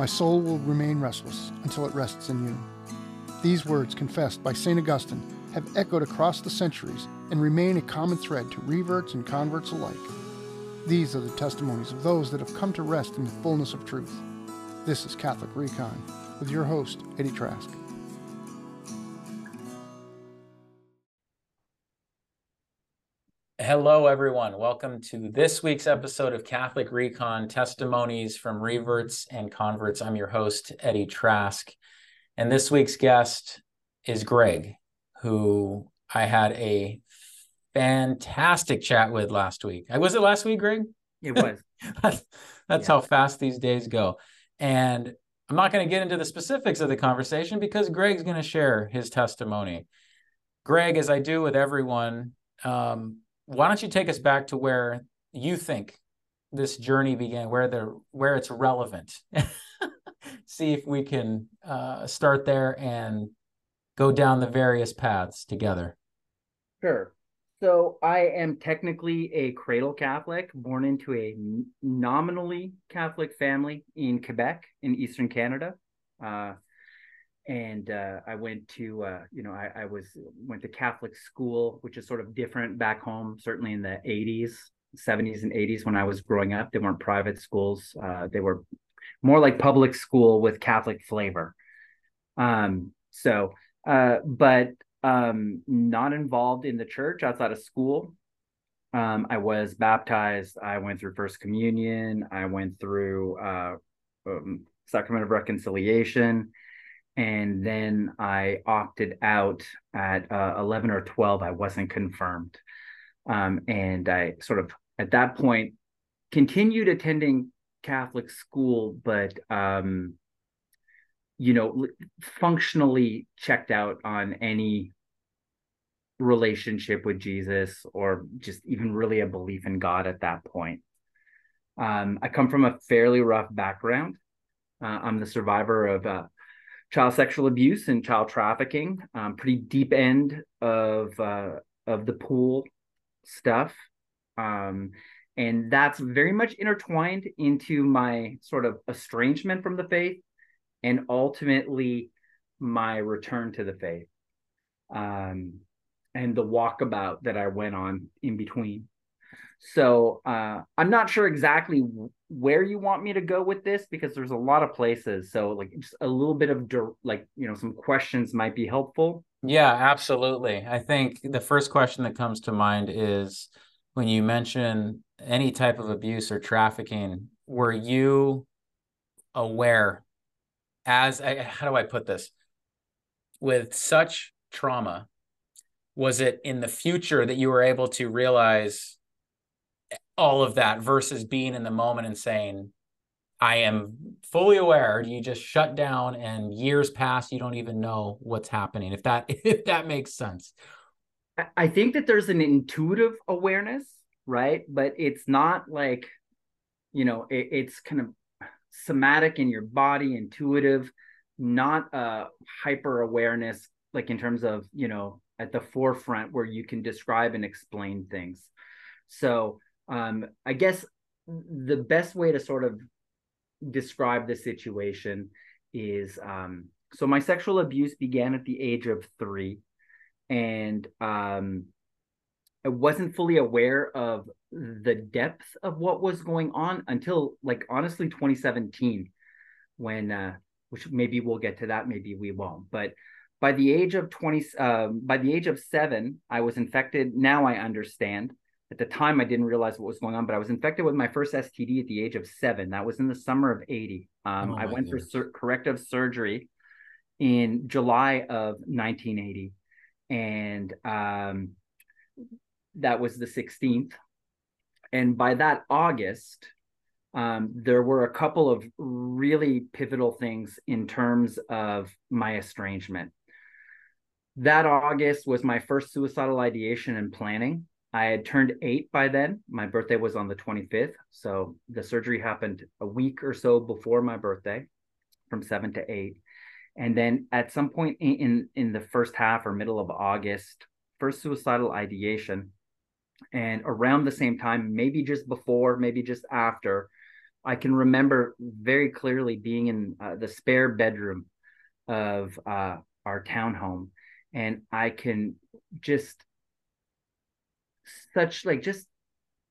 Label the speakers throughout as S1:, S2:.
S1: My soul will remain restless until it rests in you. These words, confessed by St. Augustine, have echoed across the centuries and remain a common thread to reverts and converts alike. These are the testimonies of those that have come to rest in the fullness of truth. This is Catholic Recon with your host, Eddie Trask.
S2: Hello, everyone. Welcome to this week's episode of Catholic Recon Testimonies from Reverts and Converts. I'm your host, Eddie Trask. And this week's guest is Greg, who I had a fantastic chat with last week. Was it last week, Greg?
S3: It was.
S2: that's that's yeah. how fast these days go. And I'm not going to get into the specifics of the conversation because Greg's going to share his testimony. Greg, as I do with everyone, um, why don't you take us back to where you think this journey began, where the where it's relevant? See if we can uh, start there and go down the various paths together.
S3: Sure. So I am technically a cradle Catholic, born into a nominally Catholic family in Quebec, in Eastern Canada. Uh, and uh, I went to, uh, you know, I, I, was went to Catholic school, which is sort of different back home. Certainly in the '80s, '70s, and '80s when I was growing up, they weren't private schools. Uh, they were more like public school with Catholic flavor. Um, so, uh, but um, not involved in the church outside of school. Um, I was baptized. I went through First Communion. I went through uh, um, Sacrament of Reconciliation. And then I opted out at uh, 11 or 12. I wasn't confirmed. Um, and I sort of, at that point, continued attending Catholic school, but um, you know, functionally checked out on any relationship with Jesus or just even really a belief in God at that point. Um, I come from a fairly rough background. Uh, I'm the survivor of uh, child sexual abuse and child trafficking, um, pretty deep end of uh, of the pool stuff. Um, and that's very much intertwined into my sort of estrangement from the faith and ultimately my return to the faith um, and the walkabout that I went on in between. So uh, I'm not sure exactly where you want me to go with this because there's a lot of places. So like just a little bit of like you know some questions might be helpful.
S2: Yeah, absolutely. I think the first question that comes to mind is when you mention any type of abuse or trafficking, were you aware as I, how do I put this? With such trauma, was it in the future that you were able to realize all of that versus being in the moment and saying, I am fully aware. You just shut down and years pass, you don't even know what's happening? If that if that makes sense.
S3: I think that there's an intuitive awareness, right? But it's not like, you know, it, it's kind of somatic in your body, intuitive, not a hyper awareness, like in terms of, you know, at the forefront where you can describe and explain things. So um, I guess the best way to sort of describe the situation is um, so my sexual abuse began at the age of three, and um, I wasn't fully aware of the depth of what was going on until like honestly 2017 when uh which maybe we'll get to that maybe we won't but by the age of 20 uh, by the age of 7 I was infected. Now I understand at the time I didn't realize what was going on but I was infected with my first STD at the age of 7 that was in the summer of 80 um, oh I went goodness. for sur- corrective surgery in July of 1980 and um that was the 16th and by that August, um, there were a couple of really pivotal things in terms of my estrangement. That August was my first suicidal ideation and planning. I had turned eight by then. My birthday was on the 25th. So the surgery happened a week or so before my birthday, from seven to eight. And then at some point in, in, in the first half or middle of August, first suicidal ideation and around the same time, maybe just before, maybe just after, I can remember very clearly being in uh, the spare bedroom of uh, our townhome, and I can just such like just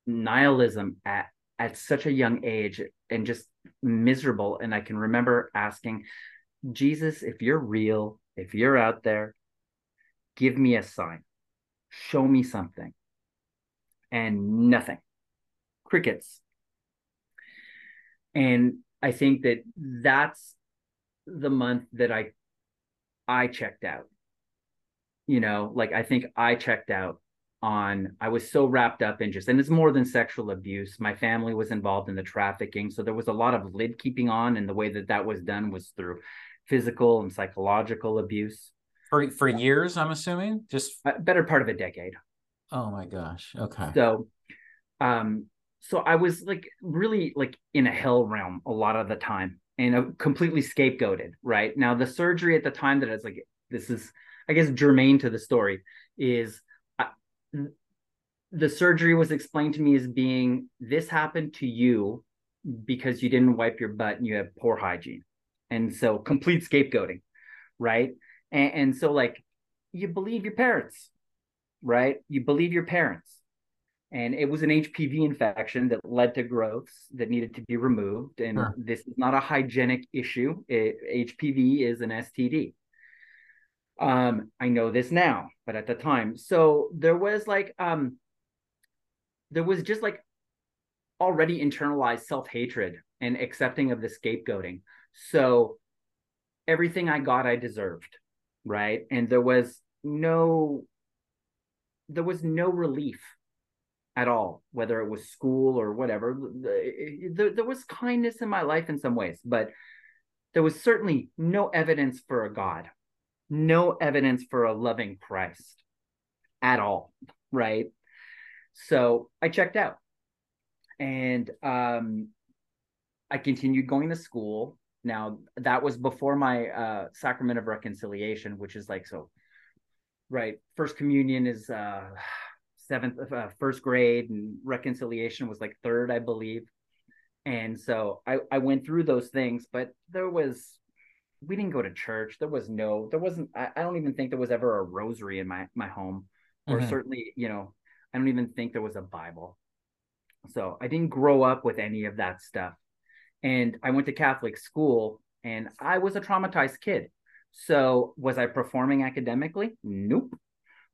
S3: nihilism at at such a young age and just miserable. And I can remember asking Jesus, if you're real, if you're out there, give me a sign, show me something, and nothing, crickets. And i think that that's the month that i i checked out. You know like i think i checked out on i was so wrapped up in just and it's more than sexual abuse. My family was involved in the trafficking so there was a lot of lid keeping on and the way that that was done was through physical and psychological abuse.
S2: For for years i'm assuming? Just
S3: a better part of a decade.
S2: Oh my gosh okay.
S3: So um so I was like really like in a hell realm a lot of the time and completely scapegoated. Right? Now, the surgery at the time that I was like, this is, I guess, germane to the story is the surgery was explained to me as being this happened to you because you didn't wipe your butt and you have poor hygiene. And so complete scapegoating. Right. And, and so, like, you believe your parents, right? You believe your parents and it was an HPV infection that led to growths that needed to be removed. And huh. this is not a hygienic issue. It, HPV is an STD. Um, I know this now, but at the time, so there was like, um, there was just like already internalized self hatred and accepting of the scapegoating. So everything I got, I deserved, right? And there was no, there was no relief at all, whether it was school or whatever. There, there was kindness in my life in some ways, but there was certainly no evidence for a God, no evidence for a loving Christ at all, right? So I checked out and um, I continued going to school. Now, that was before my uh, sacrament of reconciliation, which is like so, right? First communion is. Uh, seventh, uh, first grade, and reconciliation was like third, I believe. And so I, I went through those things, but there was, we didn't go to church. There was no, there wasn't, I, I don't even think there was ever a rosary in my, my home, or mm-hmm. certainly, you know, I don't even think there was a Bible. So I didn't grow up with any of that stuff. And I went to Catholic school and I was a traumatized kid. So was I performing academically? Nope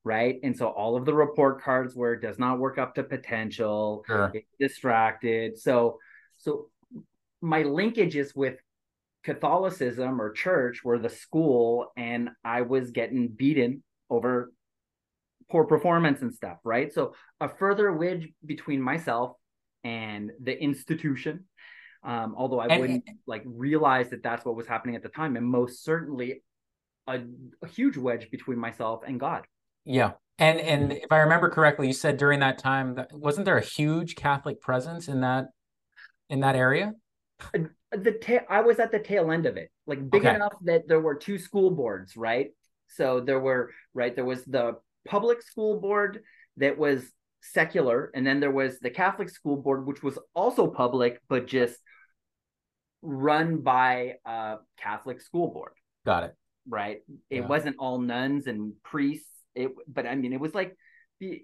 S3: right? And so all of the report cards were does not work up to potential, sure. distracted. So so my linkages with Catholicism or church were the school, and I was getting beaten over poor performance and stuff, right? So a further wedge between myself and the institution. Um, although I and, wouldn't like realize that that's what was happening at the time, and most certainly a, a huge wedge between myself and God.
S2: Yeah. And and if I remember correctly, you said during that time that wasn't there a huge Catholic presence in that in that area?
S3: The ta- I was at the tail end of it, like big okay. enough that there were two school boards, right? So there were right there was the public school board that was secular, and then there was the Catholic school board, which was also public, but just run by a Catholic school board.
S2: Got it.
S3: Right. It yeah. wasn't all nuns and priests it but i mean it was like the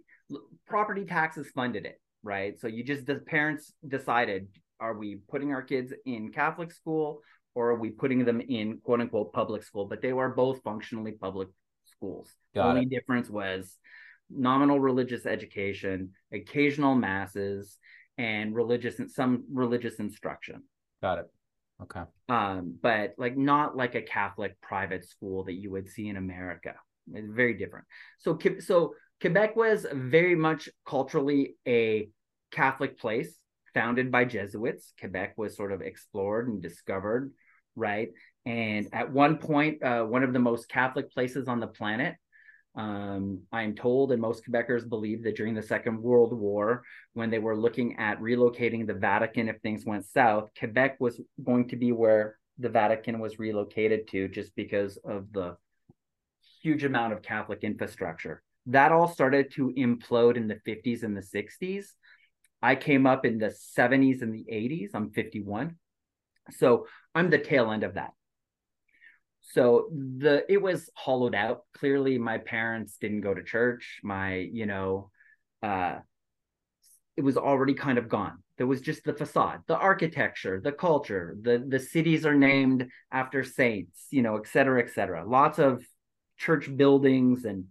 S3: property taxes funded it right so you just the parents decided are we putting our kids in catholic school or are we putting them in quote unquote public school? But they were both functionally public schools. Got the only it. difference was nominal religious education occasional masses and religious and some religious instruction.
S2: Got it. Okay.
S3: Um but like not like a catholic private school that you would see in america. It's very different. So so Quebec was very much culturally a Catholic place founded by Jesuits. Quebec was sort of explored and discovered, right? And at one point, uh, one of the most Catholic places on the planet. Um, I'm told, and most Quebecers believe that during the Second World War, when they were looking at relocating the Vatican if things went south, Quebec was going to be where the Vatican was relocated to just because of the huge amount of Catholic infrastructure. That all started to implode in the 50s and the 60s. I came up in the 70s and the 80s. I'm 51. So I'm the tail end of that. So the it was hollowed out. Clearly, my parents didn't go to church. My, you know, uh it was already kind of gone. There was just the facade, the architecture, the culture, the the cities are named after saints, you know, et cetera, et cetera. Lots of church buildings and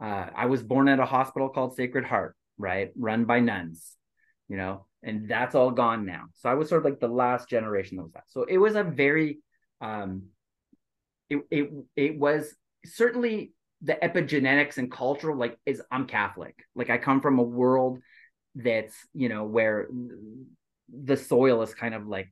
S3: uh, I was born at a hospital called Sacred Heart, right, run by nuns, you know, and that's all gone now. So I was sort of like the last generation that was that. So it was a very, um, it it it was certainly the epigenetics and cultural like is I'm Catholic. Like I come from a world that's you know where the soil is kind of like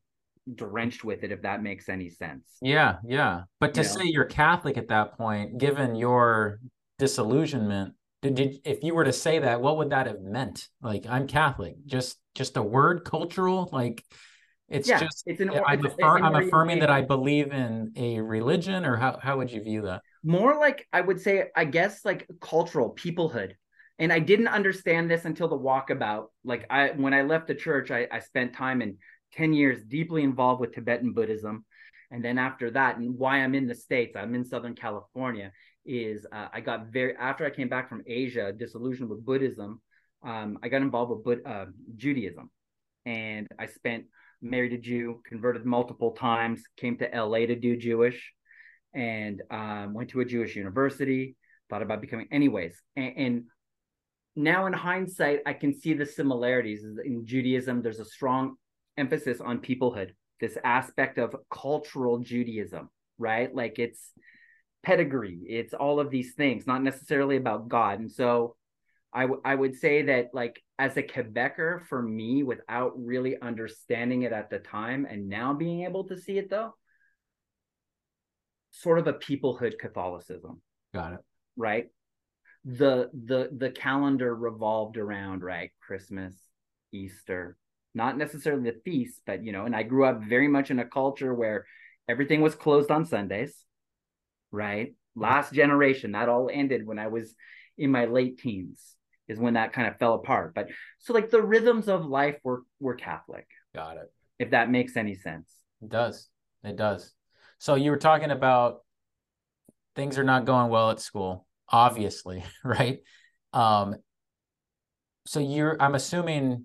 S3: drenched with it if that makes any sense
S2: yeah yeah but to
S3: You know?
S2: say you're catholic at that point given your disillusionment did, did if you were to say that what would that have meant? Like i'm catholic just just a word cultural? Like it's
S3: yeah
S2: just
S3: it's an
S2: i'm,
S3: it's
S2: affir-
S3: an
S2: I'm affirming that i believe in a religion or how, how would you view that?
S3: More like i would say i guess like cultural peoplehood. And i didn't understand this until the walkabout. Like i when i left the church i, I spent time in 10 years deeply involved with tibetan buddhism and then after that and why i'm in the states i'm in southern california is uh, i got very after i came back from asia disillusioned with buddhism um, i got involved with Bud- uh, judaism and i spent married a jew converted multiple times came to la to do jewish and um, went to a Jewish university, thought about becoming, anyways. And, and now in hindsight, I can see the similarities. In Judaism, there's a strong emphasis on peoplehood, this aspect of cultural Judaism, right? Like it's pedigree, it's all of these things, not necessarily about God. And so I, w- I would say that, like, as a Quebecer, for me, without really understanding it at the time and now being able to see it though, sort of a peoplehood Catholicism,
S2: got it
S3: right? The the the calendar revolved around right Christmas, Easter, not necessarily the feast, but you know, and I grew up very much in a culture where everything was closed on Sundays, right? Last generation, that all ended when I was in my late teens, is when that kind of fell apart. But so like the rhythms of life were were Catholic,
S2: got it
S3: if that makes any sense.
S2: It does. It does. So you were talking about things are not going well at school, obviously, right? Um so you're I'm assuming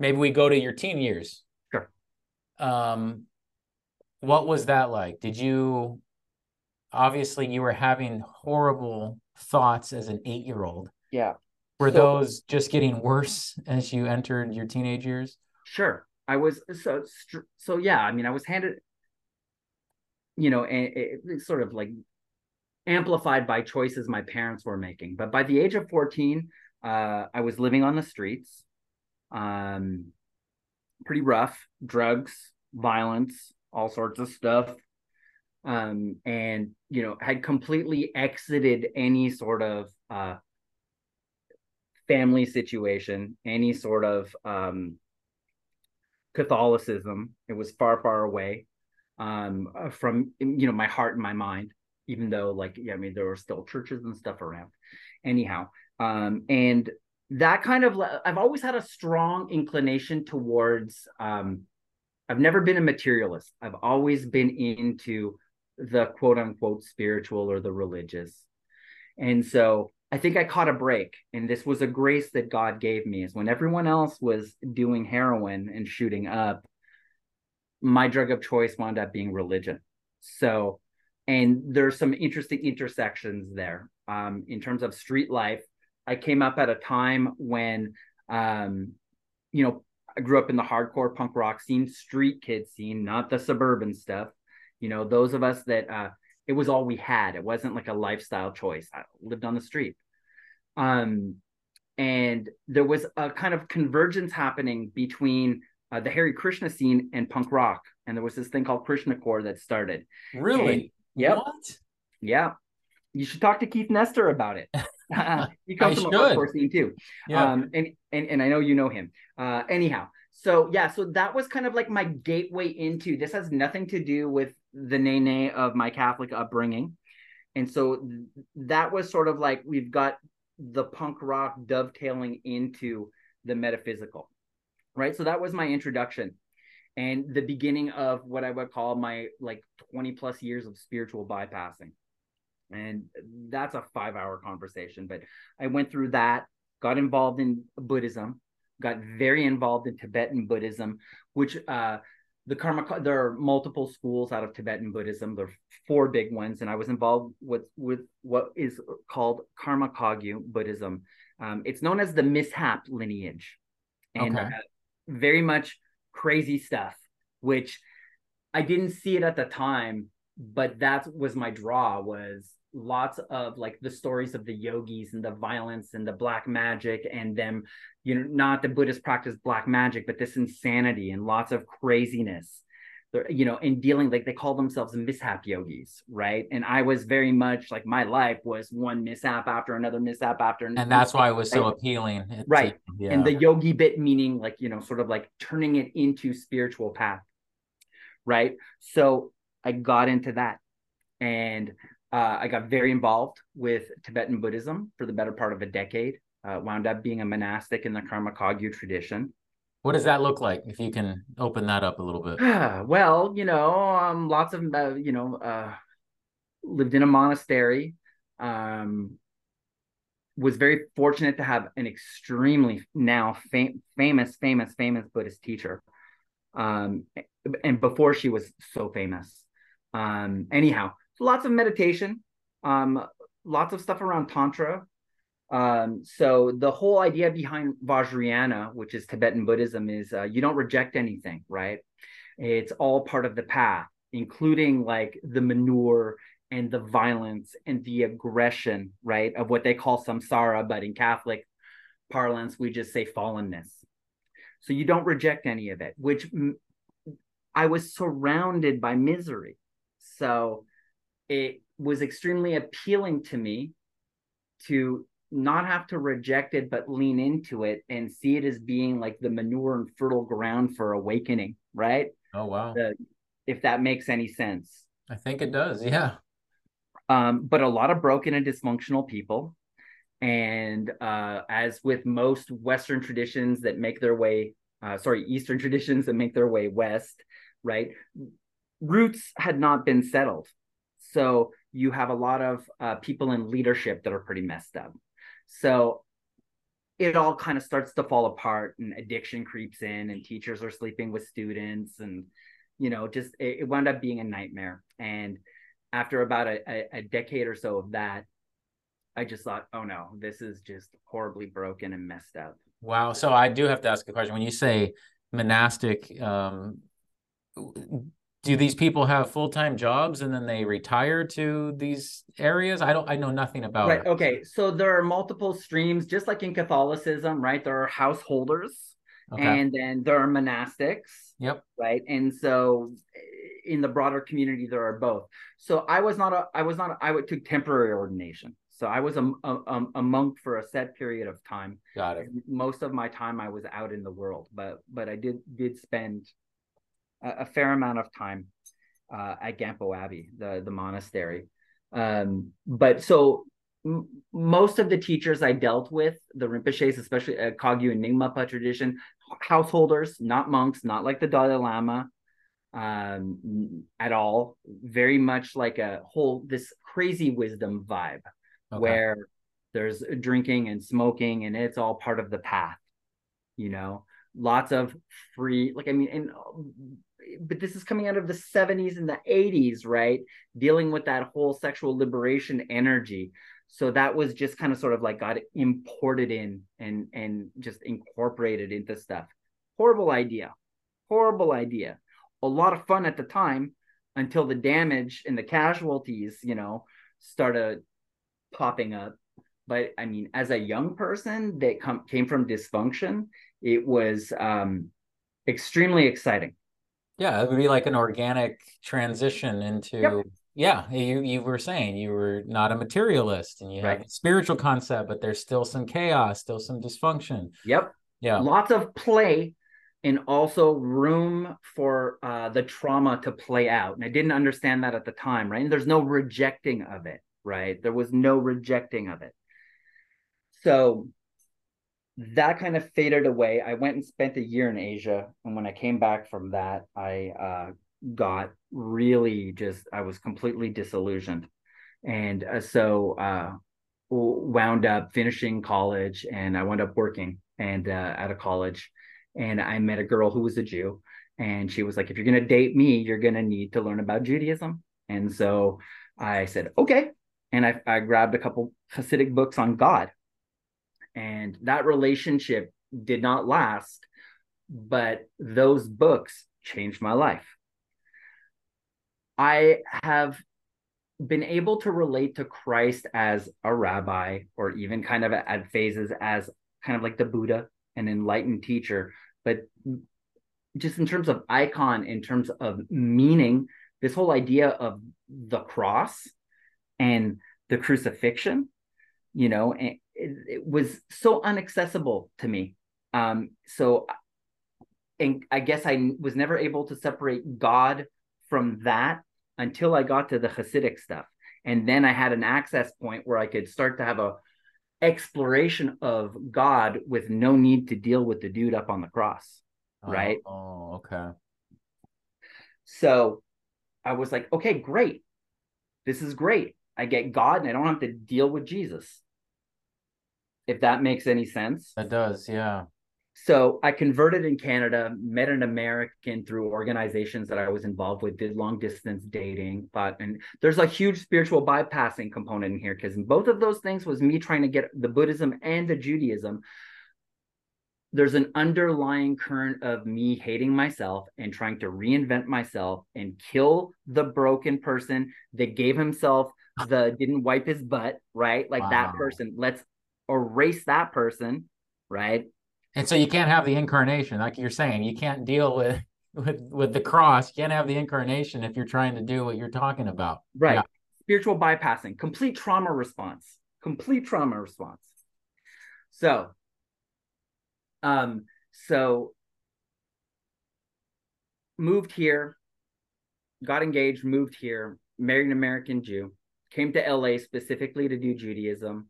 S2: maybe we go to your teen years.
S3: Sure.
S2: Um what was that like? Did you obviously you were having horrible thoughts as an 8-year-old.
S3: Yeah.
S2: Were
S3: So-
S2: those just getting worse as you entered your teenage years?
S3: Sure. I was so so yeah, I mean I was handed you know, and it, sort of like amplified by choices my parents were making. But by the age of 14, uh I was living on the streets. Um pretty rough, drugs, violence, all sorts of stuff. Um and you know, had completely exited any sort of uh family situation, any sort of um Catholicism. It was far, far away um, uh, from you know my heart and my mind. Even though, like, yeah, I mean, there were still churches and stuff around. Anyhow, um, and that kind of I've always had a strong inclination towards. Um, I've never been a materialist. I've always been into the quote unquote spiritual or the religious, and so I think I caught a break, and this was a grace that God gave me. Is when everyone else was doing heroin and shooting up, my drug of choice wound up being religion. So, and there's some interesting intersections there um, in terms of street life. I came up at a time when, um, you know, I grew up in the hardcore punk rock scene, street kid scene, not the suburban stuff. You know, those of us that uh, it was all we had. It wasn't like a lifestyle choice. I lived on the street. Um, and there was a kind of convergence happening between uh, the Hare Krishna scene and punk rock. And there was this thing called Krishna Core that started.
S2: Really?
S3: Yep.
S2: What?
S3: Yeah. You should talk to Keith Nestor about it. he comes
S2: I
S3: from a
S2: should.
S3: hardcore scene too.
S2: Yeah.
S3: Um, and, and and I know you know him. Uh, anyhow, so yeah, so that was kind of like my gateway into this has nothing to do with the nene of my Catholic upbringing, and so that was sort of like we've got the punk rock dovetailing into the metaphysical. right so that was my introduction and the beginning of what i would call my like 20 plus years of spiritual bypassing and that's a five hour conversation but i went through that got involved in buddhism got very involved in tibetan buddhism which uh the karma there are multiple schools out of tibetan buddhism. There are four big ones and i was involved with with what is called karma kagyu buddhism. Um, it's known as the mishap lineage. And okay. uh, very much crazy stuff which i didn't see it at the time but that was my draw was lots of like the stories of the yogis and the violence and the black magic and them you know not the buddhist practice black magic but this insanity and lots of craziness. You know in dealing like they call themselves mishap yogis right? And i was very much like my life was one mishap after another mishap after
S2: another and that's why it was so appealing.
S3: Right. yeah. and the yogi bit meaning like you know sort of like turning it into spiritual path right? So i got into that. And uh, I got very involved with Tibetan Buddhism for the better part of a decade. Uh, wound up being a monastic in the Karma Kagyu tradition.
S2: What does that look like? If you can open that up a little bit.
S3: well, you know, um, lots of uh, you know, uh, lived in a monastery. Um, was very fortunate to have an extremely now fam- famous, famous, famous Buddhist teacher. Um, and before she was so famous. Um, anyhow, lots of meditation, um, lots of stuff around tantra. Um, so the whole idea behind Vajrayana, which is Tibetan Buddhism, is uh, you don't reject anything, right? It's all part of the path, including like the manure and the violence and the aggression, right, of what they call samsara, but in Catholic parlance, we just say fallenness. So you don't reject any of it, which I was surrounded by misery. So it was extremely appealing to me to not have to reject it but lean into it and see it as being like the manure and fertile ground for awakening right?
S2: Oh wow.
S3: The, if that makes any sense.
S2: I think it does yeah.
S3: Um, but a lot of broken and dysfunctional people. And uh, as with most western traditions that make their way uh, sorry eastern traditions that make their way west right roots had not been settled so you have a lot of uh, people in leadership that are pretty messed up. So it all kind of starts to fall apart and addiction creeps in and teachers are sleeping with students and you know just it, it wound up being a nightmare. And after about a, a, a, decade or so of that i just thought oh no this is just horribly broken and messed up.
S2: Wow. So i do have to ask a question. When you say monastic um, do these people have full-time jobs and then they retire to these areas? I don't i know nothing about
S3: right
S2: it.
S3: okay so there are multiple streams just like in catholicism right there are householders okay. and then there are monastics
S2: yep.
S3: right and so eh, in the broader community there are both. So i was not a i was not a, i took temporary ordination. So i was a, a, a monk for a set period of time.
S2: Got it.
S3: Most of my time i was out in the world but but i did did spend a, fair amount of time uh, at Gampo Abbey, the the monastery. Um, but so m- most of the teachers I dealt with, the Rinpoches, especially uh, Kagyu and Nyingmapa tradition, householders, not monks, not like the Dalai Lama um, at all. Very much like a whole this crazy wisdom vibe, okay. where there's drinking and smoking, and it's all part of the path. You know, lots of free, like I mean, and but this is coming out of the 70s and the 80s, right? Dealing with that whole sexual liberation energy. So that was just kind of sort of like got imported in and and just incorporated into stuff. Horrible idea. Horrible idea. A lot of fun at the time until the damage and the casualties, you know, started popping up. But I mean, as a young person that came from dysfunction, it was um, extremely exciting
S2: yeah, it would be like an organic transition into yep. yeah, you you were saying you were not a materialist and you right. have a spiritual concept, but there's still some chaos, still some dysfunction.
S3: Yep.
S2: Yeah.
S3: Lots of play and also room for uh, the trauma to play out. And I didn't understand that at the time, right? And there's no rejecting of it, right? There was no rejecting of it. So that kind of faded away. I went and spent a year in Asia, and when I came back from that, I uh, got really just I was completely disillusioned, and uh, so uh, wound up finishing college, and I wound up working and uh, at a college, and I met a girl who was a Jew, and she was like, "If you're gonna date me, you're gonna need to learn about Judaism," and so I said, "Okay," and I, I grabbed a couple Hasidic books on God and that relationship did not last, but those books changed my life. I have been able to relate to Christ as a rabbi, or even kind of at phases as kind of like the Buddha, an enlightened teacher. But just in terms of icon, in terms of meaning, this whole idea of the cross and the crucifixion, you know, it, it was so inaccessible to me. Um, so, and I guess I was never able to separate God from that until I got to the Hasidic stuff, and then I had an access point where I could start to have a exploration of God with no need to deal with the dude up on the cross,
S2: oh,
S3: right?
S2: Oh, okay.
S3: So I was like, okay, great. This is great. I get God and I don't have to deal with Jesus if that makes any sense.
S2: That does, yeah.
S3: So I converted in Canada, met an American through organizations that I was involved with, did long distance dating, but and there's a huge spiritual bypassing component in here because both of those things was me trying to get the Buddhism and the Judaism. There's an underlying current of me hating myself and trying to reinvent myself and kill the broken person that gave himself the didn't wipe his butt, right? Like wow. that person. Let's erase that person, right?
S2: And so you can't have the incarnation, like you're saying. You can't deal with with with the cross. You can't have the incarnation if you're trying to do what you're talking about.
S3: Right. Yeah. Spiritual bypassing, complete trauma response, complete trauma response. So, um, so moved here, got engaged, moved here, married an American Jew, came to LA specifically to do Judaism.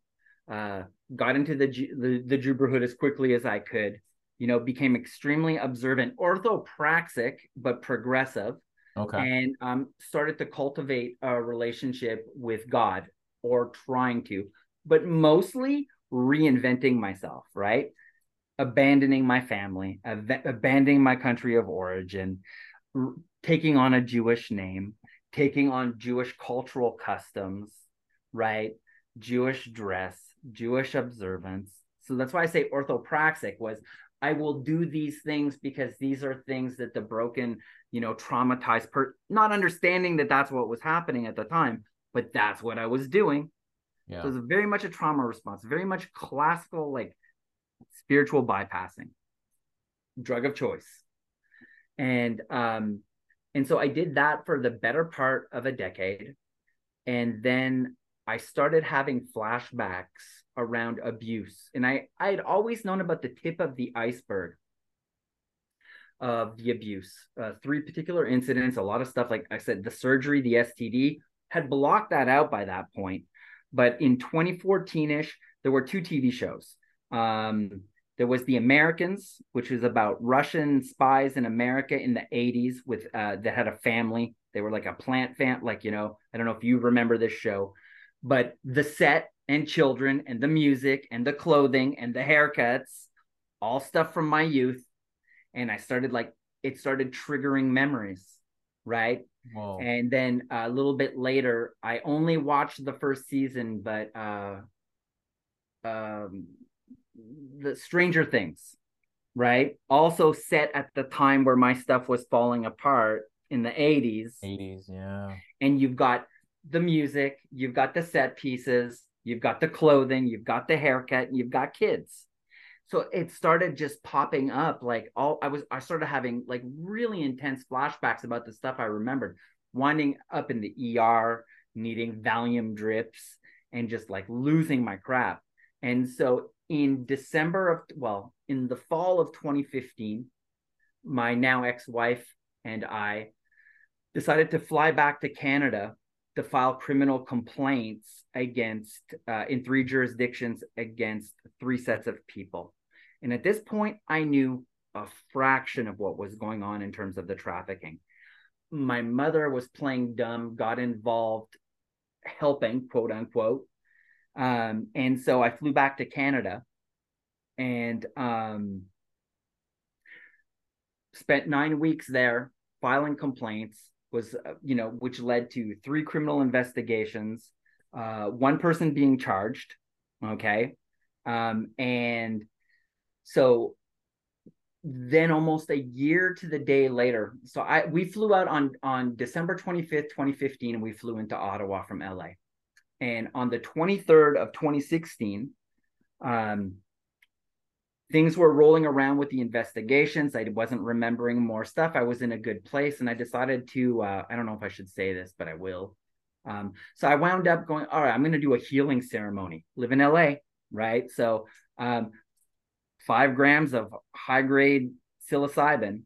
S3: Uh, got into the, the the Jubrahud as quickly as I could. You know, became extremely observant, orthopraxic but progressive.
S2: Okay.
S3: And um, started to cultivate a relationship with God, or trying to, but mostly reinventing myself. Right, abandoning my family, ab- abandoning my country of origin, r- taking on a Jewish name, taking on Jewish cultural customs. Right, Jewish dress, Jewish observance. So that's why I say orthopraxic was I will do these things because these are things that the broken, you know, traumatized per not understanding that that's what was happening at the time, but that's what I was doing. Yeah. So it's very much a trauma response, very much classical like spiritual bypassing, drug of choice. And um and so I did that for the better part of a decade. And then I started having flashbacks around abuse. And I, I had always known about the tip of the iceberg of the abuse. Uh, three particular incidents, a lot of stuff, like I said, the surgery, the STD, had blocked that out by that point. But in 2014 ish, there were two TV shows. Um, there was The Americans, which was about Russian spies in America in the 80s with uh, that had a family. They were like a plant fan, like you know, I don't know if you remember this show but the set and children and the music and the clothing and the haircuts, all stuff from my youth. And I started like, it started triggering memories, right? Whoa. And then a little bit later, I only watched the first season, but uh, um, the Stranger Things, right? Also set at the time where my stuff was falling apart in the 80s.
S2: 80s, yeah.
S3: And you've got the music, you've got the set pieces, you've got the clothing, you've got the haircut, you've got kids. So it started just popping up like all I was I started having like really intense flashbacks about the stuff I remembered, winding up in the ER, needing Valium drips and just like losing my crap. And so in December of well, in the fall of 2015, my now ex-wife and I decided to fly back to Canada to file criminal complaints against uh, in three jurisdictions against three sets of people And at this point, I knew a fraction of what was going on in terms of the trafficking. My mother was playing dumb, got involved, helping, quote unquote. Um, and so I flew back to Canada and um, spent nine weeks there filing complaints was uh, you know which led to three criminal investigations uh, one person being charged okay? Um, and so then almost a year to the day later so i we flew out on on december 25th 2015 and we flew into ottawa from la and on the 23rd of 2016 um, things were rolling around with the investigations. I wasn't remembering more stuff. I was in a good place, and I decided to. Uh, I don't know if I should say this, but I will. Um, so I wound up going. All right, I'm going to do a healing ceremony. Live in LA, right? So um, five grams of high grade psilocybin.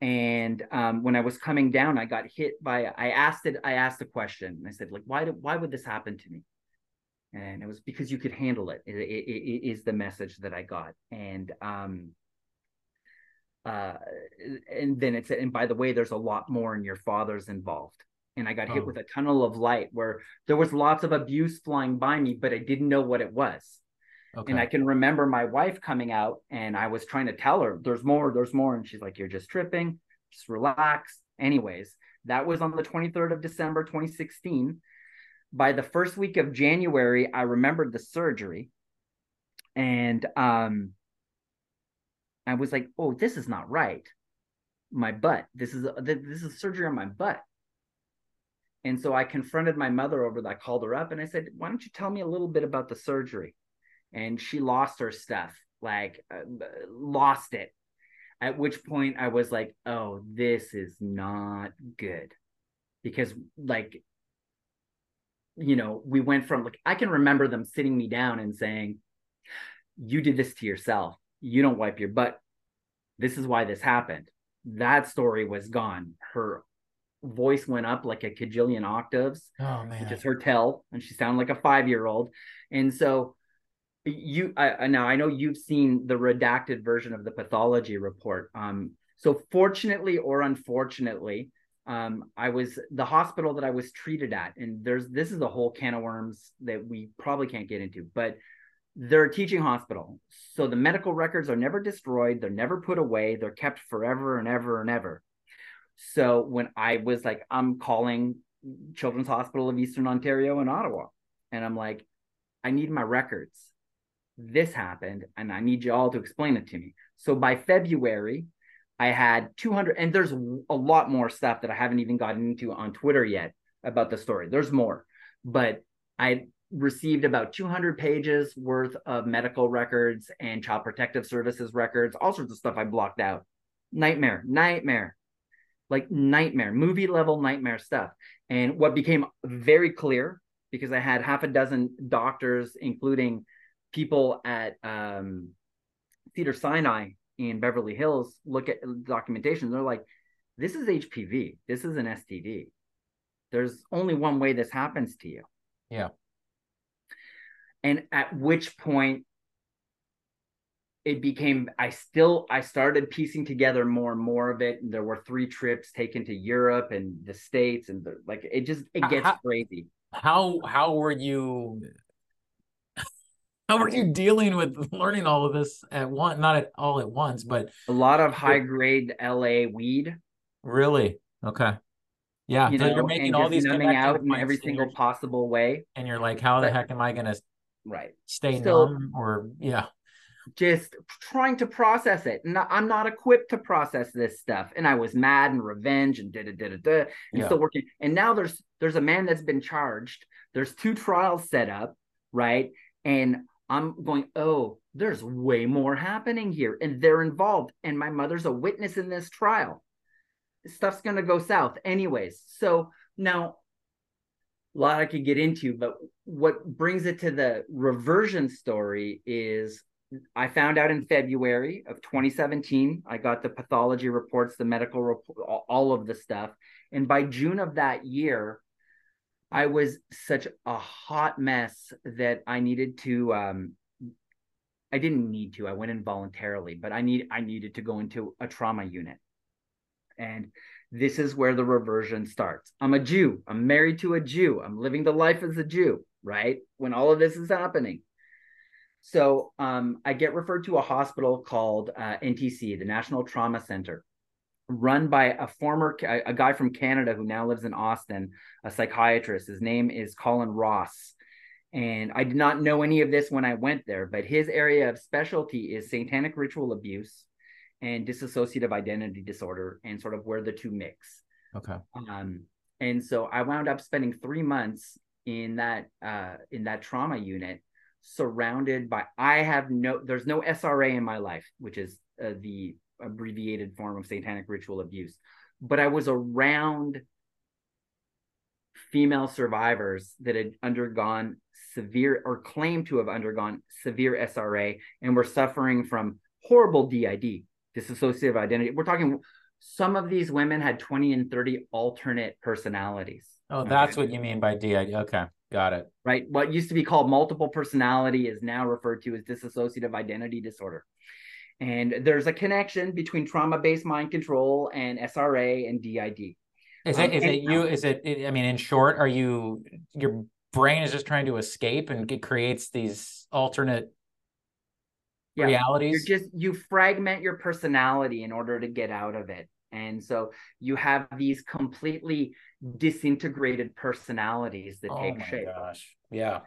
S3: And um, when I was coming down, I got hit by. I asked it. I asked a question. I said, like, why? Do, why would this happen to me? And it was because you could handle it, it, it, it is the message that i got. And um uh and then it's and by the way there's a lot more and your father's involved. And i got oh. hit with a tunnel of light where there was lots of abuse flying by me but i didn't know what it was. Okay. and i can remember my wife coming out and i was trying to tell her there's more there's more. And she's like you're just tripping. Just relax. Anyways that was on the 23rd of december 2016 by the first week of January, I remembered the surgery. And um, I was like, oh, this is not right. My butt. This is a, this is surgery on my butt. And so I confronted my mother over that. I called her up and I said, why don't you tell me a little bit about the surgery? And she lost her stuff, like uh, lost it. At which point I was like, oh, this is not good. Because like you know, we went from like, I can remember them sitting me down and saying, You did this to yourself. You don't wipe your butt. This is why this happened. That story was gone. Her voice went up like a cajillion octaves,
S2: oh, man.
S3: which is her tell, and she sounded like a five year old. And so, you I, now I know you've seen the redacted version of the pathology report. Um, so fortunately or unfortunately, um, I was the hospital that I was treated at, and there's this is a whole can of worms that we probably can't get into, but they're a teaching hospital. So the medical records are never destroyed, they're never put away, they're kept forever and ever and ever. So when I was like, I'm calling Children's Hospital of Eastern Ontario in Ottawa, and I'm like, I need my records. This happened, and I need you all to explain it to me. So by February, I had 200, and there's a lot more stuff that I haven't even gotten into on Twitter yet about the story. There's more, but I received about 200 pages worth of medical records and child protective services records, all sorts of stuff I blocked out. Nightmare, nightmare, like nightmare, movie level nightmare stuff. And what became very clear because I had half a dozen doctors, including people at um, Cedars-Sinai in Beverly Hills look at documentation. They're like, this is HPV. This is an STD. There's only one way this happens to you.
S2: Yeah.
S3: And at which point it became I still I started piecing together more and more of it. And there were three trips taken to Europe and the States and the, like it just it gets
S2: how,
S3: crazy.
S2: How how were you how are you dealing with learning all of this at one not at all at once but
S3: a lot of high grade la weed.
S2: Really? Okay. Yeah
S3: you
S2: so
S3: know,
S2: you're making all these
S3: numbing out in every single possible way.
S2: And you're like how the
S3: but,
S2: heck am i gonna
S3: right.
S2: stay so, numb or yeah.
S3: Just trying to process it. And i'm not equipped to process this stuff. And i was mad and revenge and da da da da da and yeah. still working. And now there's there's a man that's been charged. There's two trials set up right? And I'm going, oh, there's way more happening here, and they're involved, and my mother's a witness in this trial. Stuff's gonna go south, anyways. So now, a lot I could get into, but what brings it to the reversion story is I found out in February of 2017. I got the pathology reports, the medical report, all of the stuff, and by June of that year, I was such a hot mess that I needed to um, I didn't need to. I went in voluntarily, but I need I needed to go into a trauma unit. And this is where the reversion starts. I'm a Jew. I'm married to a Jew. I'm living the life as a Jew, right? When all of this is happening. So um, I get referred to a hospital called uh, NTC, the National Trauma Center, run by a former a guy from Canada who now lives in Austin, a psychiatrist. His name is Colin Ross. And I did not know any of this when I went there, but his area of specialty is satanic ritual abuse and dissociative identity disorder and sort of where the two mix.
S2: Okay.
S3: Um, and so I wound up spending three months in that uh, in that trauma unit, surrounded by I have no there's no SRA in my life, which is uh, the abbreviated form of satanic ritual abuse, but I was around female survivors that had undergone severe or claimed to have undergone severe SRA and were suffering from horrible DID, dissociative identity. We're talking some of these women had 20 and 30 alternate personalities.
S2: Oh, that's okay. what you mean by DID. Okay, got it.
S3: Right. What used to be called multiple personality is now referred to as dissociative identity disorder. And there's a connection between trauma based mind control and SRA and DID.
S2: Is it, um, is it you? Is it, I mean, in short, are you, your brain is just trying to escape and it creates these alternate yeah, realities?
S3: You're just, you fragment your personality in order to get out of it. And so you have these completely disintegrated personalities that
S2: oh
S3: take shape.
S2: Gosh. Yeah.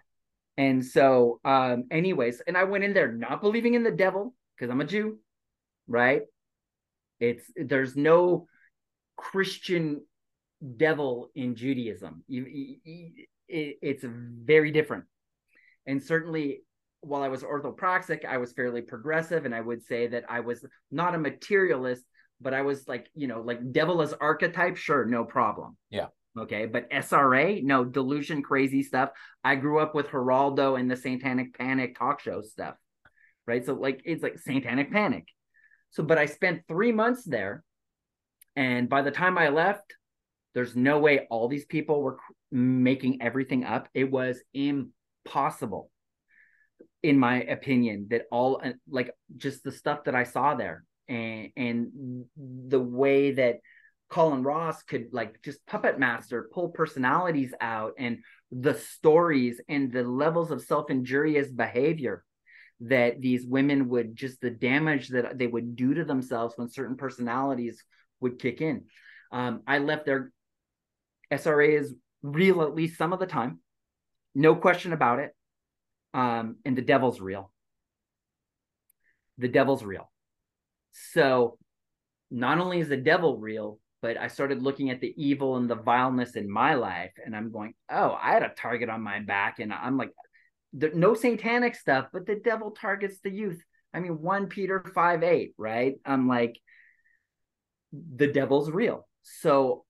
S3: And so, um, anyways, and I went in there not believing in the devil because I'm a Jew, right? It's there's no Christian devil in Judaism. You, you, it, it's very different. And certainly, while I was orthopraxic, I was fairly progressive, and I would say that I was not a materialist, but I was like, you know, like devil as archetype, sure, no problem.
S2: Yeah.
S3: Okay. But SRA, no delusion, crazy stuff. I grew up with Geraldo and the Satanic Panic talk show stuff. Right. So, like, it's like Satanic Panic. So, but I spent three months there. And by the time I left, there's no way all these people were making everything up. It was impossible, in my opinion, that all uh, like just the stuff that I saw there and and the way that Colin Ross could like just puppet master, pull personalities out, and the stories and the levels of self injurious behavior that these women would just the damage that they would do to themselves when certain personalities would kick in. Um, I left there SRA is real at least some of the time, no question about it. Um, and the devil's real. The devil's real. So not only is the devil real, but I started looking at the evil and the vileness in my life, and I'm going, oh, I had a target on my back, and I'm like, no satanic stuff, but the devil targets the youth. I mean, one Peter five eight, right? I'm like, the devil's real. So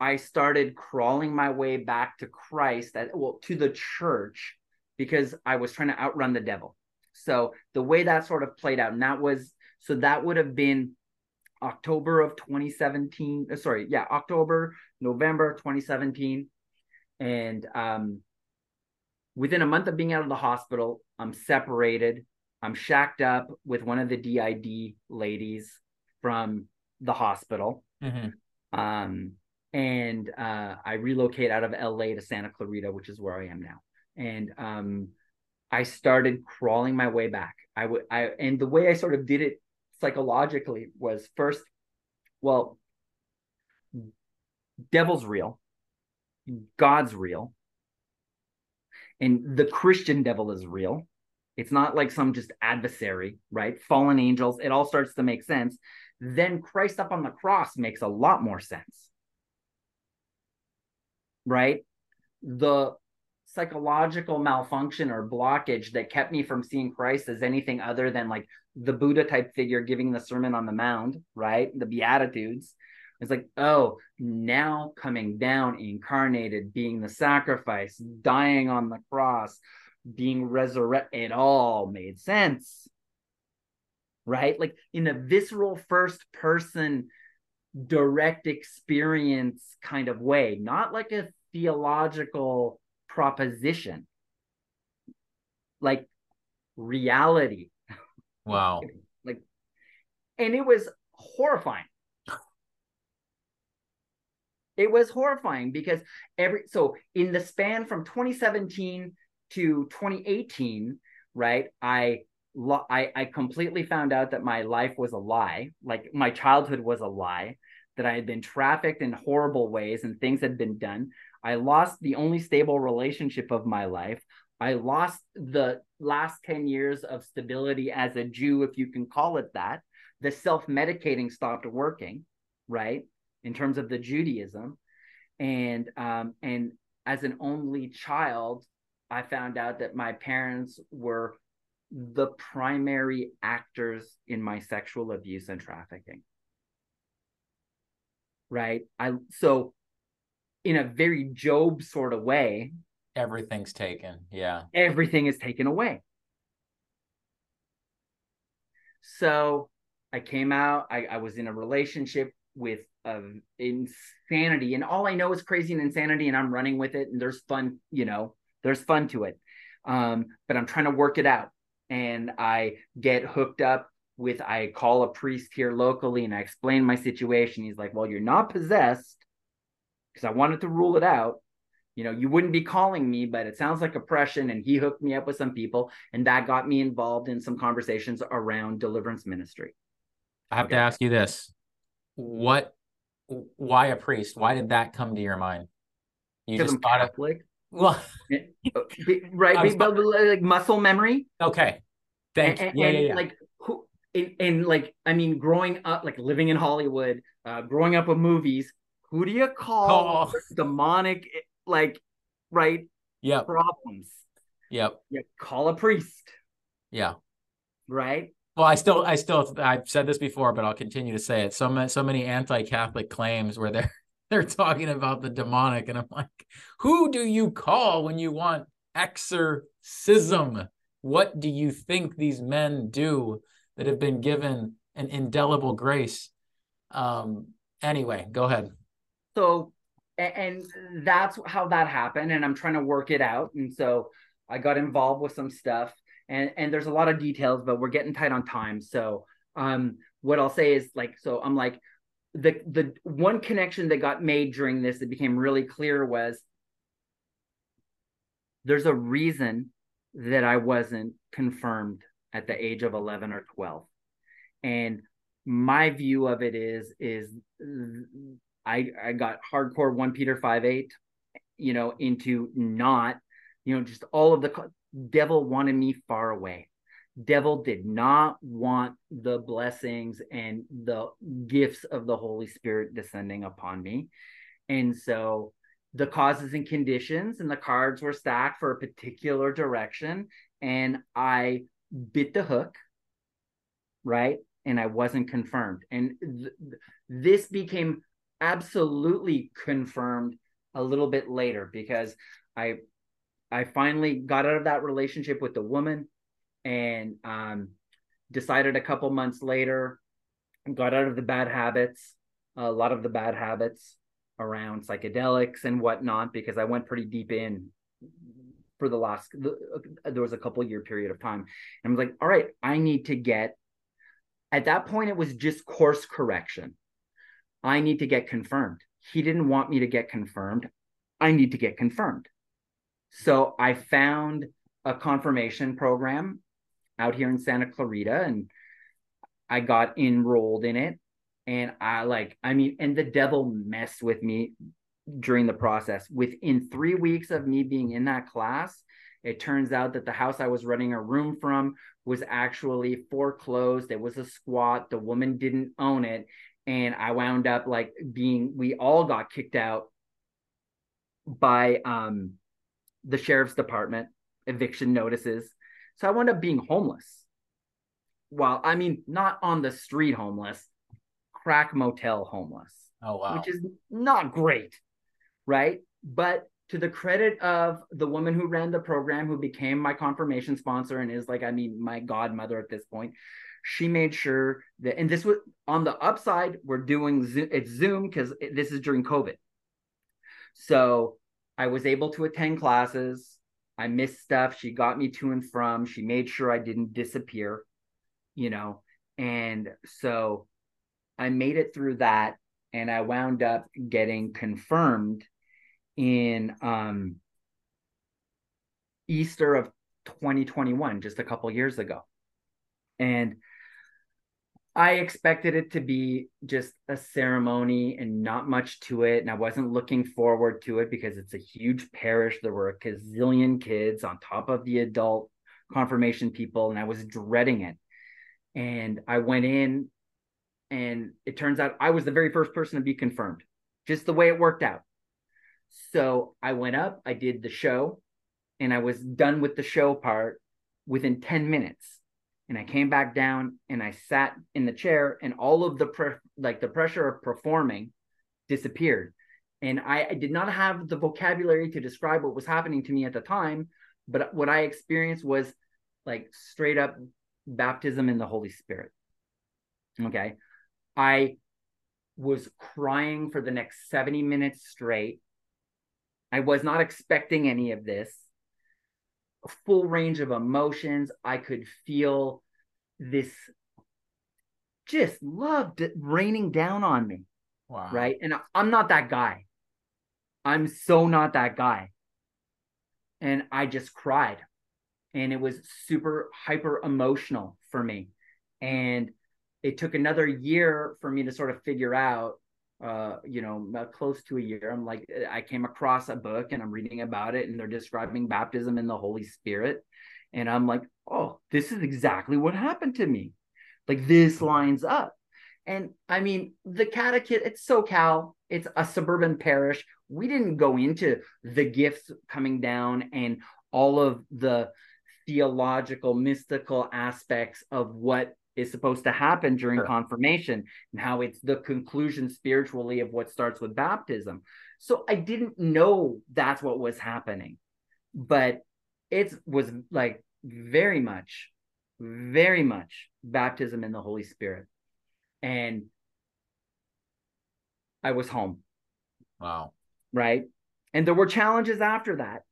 S3: I started crawling my way back to Christ, at, well, to the church, because I was trying to outrun the devil. So the way that sort of played out, and that was so that would have been October of 2017. Uh, sorry, yeah, October, November 2017, and um, within a month of being out of the hospital, I'm separated. I'm shacked up with one of the DID ladies from the hospital. Mm-hmm. Um, and uh, I relocate out of LA to Santa Clarita, which is where I am now. And um, I started crawling my way back. I would, I, and the way I sort of did it psychologically was first, well, devil's real, God's real, and the Christian devil is real. It's not like some just adversary, right? Fallen angels. It all starts to make sense. Then Christ up on the cross makes a lot more sense right? The psychological malfunction or blockage that kept me from seeing Christ as anything other than like the Buddha type figure giving the Sermon on the Mount, right? The Beatitudes. It's like, oh, now coming down, incarnated, being the sacrifice, dying on the cross, being resurrected, it all made sense. Right? Like in a visceral first person direct experience kind of way, not like a theological proposition. Like reality.
S2: Wow.
S3: like, and it was horrifying. It was horrifying because every so in the span from 2017 to 2018, right? I I I completely found out that my life was a lie, like my childhood was a lie, that I had been trafficked in horrible ways and things had been done. I lost the only stable relationship of my life. I lost the last 10 years of stability as a Jew, if you can call it that. The self medicating stopped working, right? In terms of the Judaism. And, um, and as an only child, I found out that my parents were the primary actors in my sexual abuse and trafficking. Right? I so in a very Job sort of way,
S2: everything's taken. Yeah.
S3: Everything is taken away. So I came out, I, I was in a relationship with um, insanity, and all I know is crazy and insanity, and I'm running with it, and there's fun, you know, there's fun to it. Um, but I'm trying to work it out. And I get hooked up with, I call a priest here locally and I explain my situation. He's like, Well, you're not possessed because I wanted to rule it out. You know, you wouldn't be calling me, but it sounds like oppression. And he hooked me up with some people, and that got me involved in some conversations around deliverance ministry.
S2: I have okay. to ask you this: What, why a priest? Why did that come to your mind?
S3: You just I'm thought Catholic. It, well, right, but, but, like muscle memory.
S2: Okay, thank
S3: and, yeah, yeah, yeah, Like who, and, and, like I mean, growing up, like living in Hollywood, uh, growing up with movies. Who do you call oh. demonic? Like, right?
S2: Yeah.
S3: Problems.
S2: Yep.
S3: You call a priest.
S2: Yeah.
S3: Right.
S2: Well, I still, I still, I've said this before, but I'll continue to say it. So many, so many anti-Catholic claims where they're they're talking about the demonic and i'm like who do you call when you want exorcism? What do you think these men do that have been given an indelible grace? Um anyway go ahead.
S3: So and that's how that happened and i'm trying to work it out and so i got involved with some stuff and and there's a lot of details but we're getting tight on time. So um what i'll say is like so i'm like the the one connection that got made during this that became really clear was there's a reason that I wasn't confirmed at the age of 11 or 12 and my view of it is is I I got hardcore 1 Peter 5 8 you know into not you know just all of the devil wanted me far away. Devil did not want the blessings and the gifts of the holy spirit descending upon me. And so the causes and conditions and the cards were stacked for a particular direction and i bit the hook right? And i wasn't confirmed. And th- this became absolutely confirmed a little bit later because i i finally got out of that relationship with the woman and um, decided a couple months later, got out of the bad habits, a lot of the bad habits around psychedelics and whatnot, because I went pretty deep in for the last, there was a couple year period of time. And I was like, all right, I need to get, at that point, it was just course correction. I need to get confirmed. He didn't want me to get confirmed. I need to get confirmed. So I found a confirmation program out here in Santa Clarita and I got enrolled in it. And I like, I mean, and the devil messed with me during the process. Within three weeks of me being in that class, it turns out that the house I was renting a room from was actually foreclosed. It was a squat. The woman didn't own it. And I wound up like being, we all got kicked out by um, the sheriff's department, eviction notices. So I wound up being homeless. Well, I mean, not on the street homeless, crack motel homeless.
S2: Oh, wow.
S3: Which is not great, right? But to the credit of the woman who ran the program, who became my confirmation sponsor and is like, I mean, my godmother at this point, she made sure that, and this was on the upside, we're doing Zoom, it's Zoom because this is during COVID. So I was able to attend classes I missed stuff. She got me to and from. She made sure I didn't disappear, you know. And so I made it through that and I wound up getting confirmed in um Easter of 2021 just a couple years ago. And I expected it to be just a ceremony and not much to it. And I wasn't looking forward to it because it's a huge parish. There were a gazillion kids on top of the adult confirmation people, and I was dreading it. And I went in, and it turns out I was the very first person to be confirmed, just the way it worked out. So I went up, I did the show, and I was done with the show part within 10 minutes and I came back down and I sat in the chair and all of the pre- like the pressure of performing disappeared. And I, I, did not have the vocabulary to describe what was happening to me at the time, but what I experienced was like straight up baptism in the Holy Spirit. Okay. I was crying for the next 70 minutes straight. I was not expecting any of this full range of emotions. I could feel this just love raining down on me. Wow. Right. And I'm not that guy. I'm so not that guy. And I just cried. And it was super hyper emotional for me. And it took another year for me to sort of figure out uh, you know, close to a year. I'm like, I came across a book and I'm reading about it, and they're describing baptism in the Holy Spirit. And I'm like, oh, this is exactly what happened to me. Like, this lines up. And I mean, the catechism, it's SoCal, it's a suburban parish. We didn't go into the gifts coming down and all of the theological, mystical aspects of what is supposed to happen during sure. confirmation and how it's the conclusion spiritually of what starts with baptism. So I didn't know that's what was happening, but it was like very much, very much baptism in the Holy Spirit. And I was home.
S2: Wow.
S3: Right. And there were challenges after that,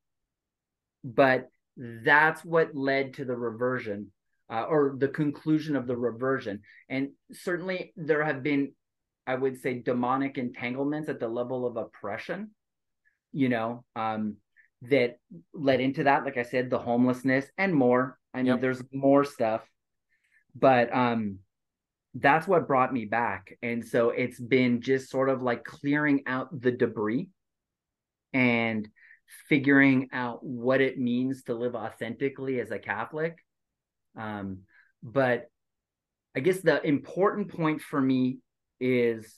S3: but that's what led to the reversion uh, or the conclusion of the reversion. And certainly there have been, I would say, demonic entanglements at the level of oppression, you know, um, that led into that. Like I said, the homelessness and more. I mean, yep. there's more stuff, but um, that's what brought me back. And so it's been just sort of like clearing out the debris and figuring out what it means to live authentically as a Catholic um, but I guess the important point for me is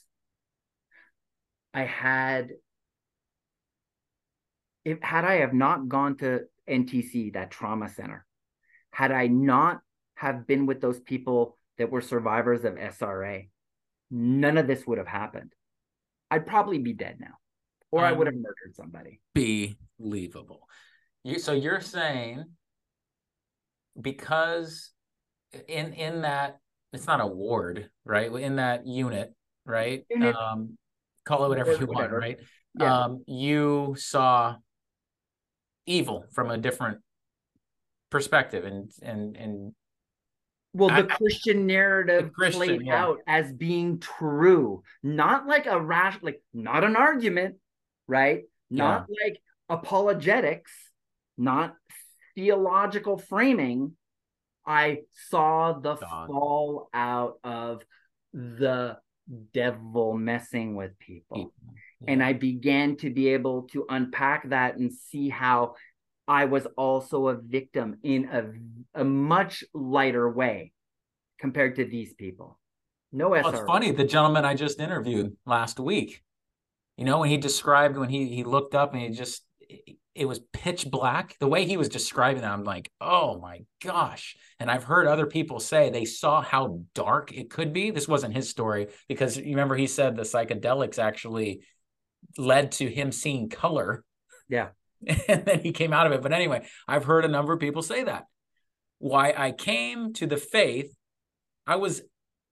S3: I had if had I have not gone to NTC, that trauma center, had I not have been with those people that were survivors of SRA, none of this would have happened. I'd probably be dead now, or um, I would have murdered somebody.
S2: Believable. You so you're saying because in in that it's not a ward, right? In that unit, right? Unit. Um, call it whatever you want, right? Yeah. Um, you saw evil from a different perspective, and and and
S3: well, the I, Christian narrative the Christian, played yeah. out as being true, not like a rash, like not an argument, right? Not yeah. like apologetics, not theological framing. I saw the God. fall out of the devil messing with people. Yeah. And I began to be able to unpack that and see how I was also a victim in a, a much lighter way compared to these people. No.
S2: Well, it's funny. The gentleman I just interviewed last week, you know, when he described when he he looked up and he just it was pitch black. The way he was describing that, I'm like, oh my gosh. And I've heard other people say they saw how dark it could be. This wasn't his story because you remember he said the psychedelics actually led to him seeing color.
S3: Yeah.
S2: And then he came out of it. But anyway, I've heard a number of people say that. Why I came to the faith, I was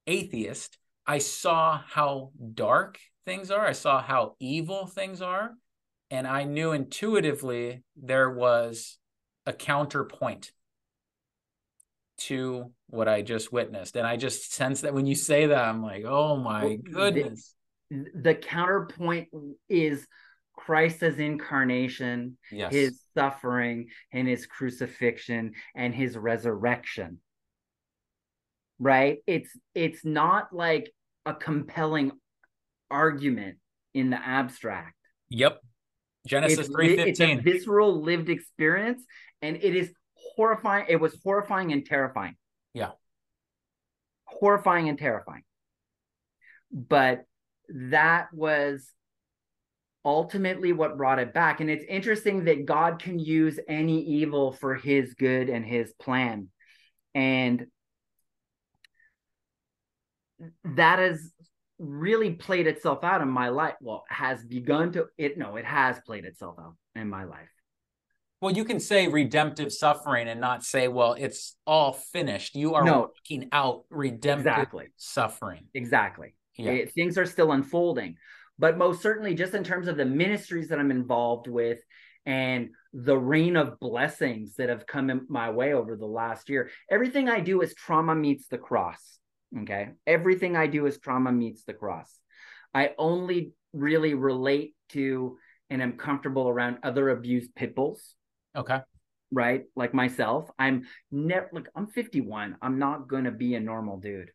S2: atheist. I saw how dark things are, I saw how evil things are and I knew intuitively there was a counterpoint to what I just witnessed. And I just sense that when you say that, I'm like, oh my goodness.
S3: The, the counterpoint is Christ as incarnation,
S2: yes.
S3: his suffering and his crucifixion and his resurrection. Right? It's it's not like a compelling argument in the abstract.
S2: Yep. Genesis three fifteen.
S3: It's a visceral lived experience, and it is horrifying. It was horrifying and terrifying.
S2: Yeah.
S3: Horrifying and terrifying. But that was ultimately what brought it back. And it's interesting that God can use any evil for his good and his plan. And that has really played itself out in my life. Well, has begun to it no, it has played itself out in my life.
S2: Well, you can say redemptive suffering and not say, well, it's all finished. You are
S3: No.
S2: working out redemptive
S3: Exactly.
S2: suffering.
S3: Exactly.
S2: Yeah.
S3: It- things are still unfolding. But most certainly, just in terms of the ministries that I'm involved with and the rain of blessings that have come in my way over the last year, everything I do is trauma meets the cross. Okay. Everything I do is trauma meets the cross. I only really relate to and am comfortable around other abused pit bulls
S2: Okay.
S3: right? Like myself, I'm never like I'm 51. I'm not gonna be a normal dude.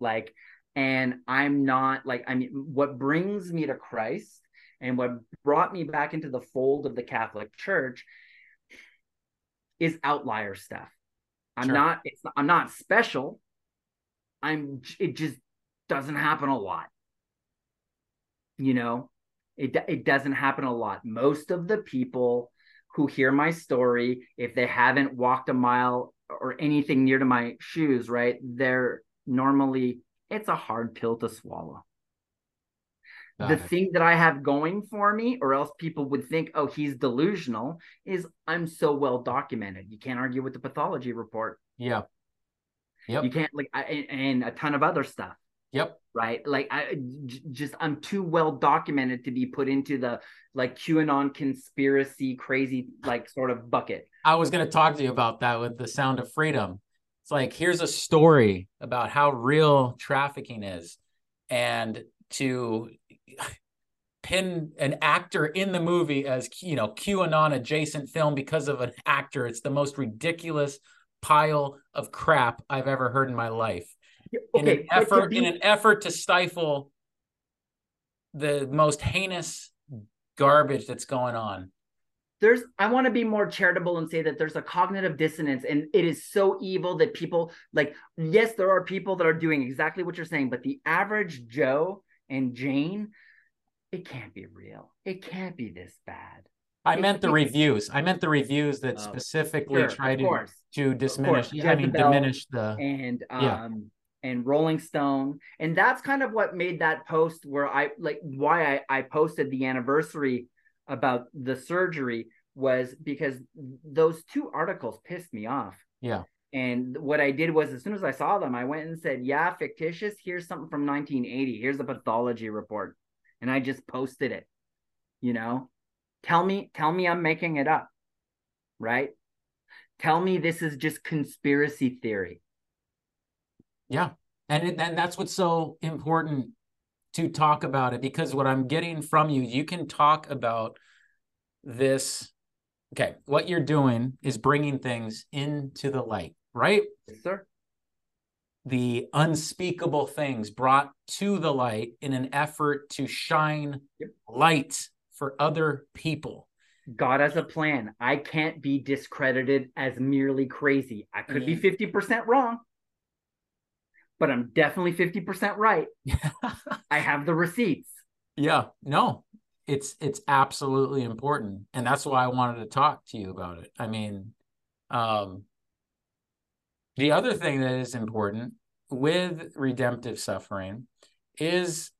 S3: Like, and I'm not like I mean, what brings me to Christ and what brought me back into the fold of the Catholic Church is outlier stuff. I'm
S2: Sure.
S3: not. It's I'm not special. I'm. It just doesn't happen a lot. You know, it it doesn't happen a lot. Most of the people who hear my story, if they haven't walked a mile or anything near to my shoes, right, they're normally it's a hard pill to swallow.
S2: Got
S3: the
S2: it.
S3: thing that I have going for me, or else people would think, oh, he's delusional, is I'm so well documented. You can't argue with the pathology report.
S2: Yeah. Yep.
S3: You can't like I, and, a ton of other stuff.
S2: Yep.
S3: right? Like I j- just I'm too well documented to be put into the like QAnon conspiracy crazy like sort of bucket.
S2: I was going to talk to you about that with the sound of freedom. It's like, here's a story about how real trafficking is. And to pin an actor in the movie as, you know, QAnon adjacent film because of an actor, it's the most ridiculous pile of crap I've ever heard in my life. In an effort,
S3: be-
S2: in an effort to stifle the most heinous garbage that's going on.
S3: there's I want to be more charitable and say that there's a cognitive dissonance and it is so evil that people like yes there are people that are doing exactly what you're saying but the average Joe and Jane it can't be real. It can't be this bad.
S2: I meant the reviews. I meant the reviews that
S3: Oh,
S2: specifically
S3: Sure,
S2: try to
S3: course.
S2: to diminish. I mean, diminish the.
S3: and
S2: Yeah.
S3: um and Rolling Stone. And that's kind of what made that post where I like why I, I posted the anniversary about the surgery was because those two articles pissed me off.
S2: Yeah.
S3: And what I did was as soon as I saw them, I went and said, Yeah, fictitious. Here's something from 1980. Here's a pathology report. And I just posted it. You know, tell me, tell me I'm making it up. Right? Tell me this is just conspiracy theory.
S2: Yeah, and it, and that's what's so important to talk about it because what I'm getting from you, you can talk about this. Okay, what you're doing is bringing things into the light, right?
S3: Yes, sir.
S2: The unspeakable things brought to the light in an effort to shine
S3: Yep.
S2: light for other people.
S3: God has a plan. I can't be discredited as merely crazy. I could be 50% wrong, but I'm definitely 50% right. I have the receipts.
S2: Yeah, no, it's it's absolutely important, and that's why I wanted to talk to you about it. I mean, um, the other thing that is important with redemptive suffering is,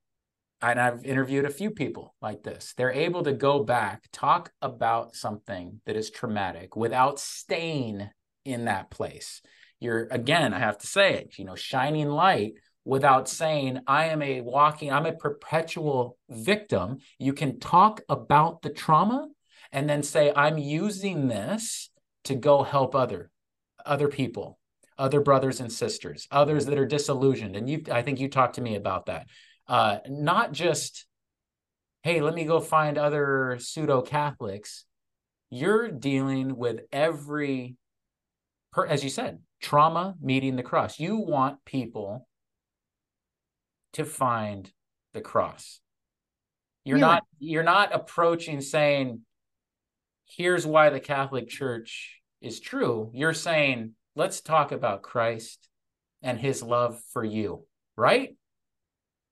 S2: and I've interviewed a few people like this. They're able to go back, talk about something that is traumatic without staying in that place. You're again, I have to say it, you know, shining light without saying I am a walking, I'm a perpetual victim. You can talk about the trauma and then say, I'm using this to go help other other people other brothers and sisters others that are disillusioned and you i think you talked to me about that uh not just hey let me go find other pseudo catholics you're dealing with every per, as you said trauma meeting the cross. You want people to find the cross. You're
S3: Yeah.
S2: not you're not approaching saying here's why the catholic church is true. You're saying let's talk about christ and his love for you. Right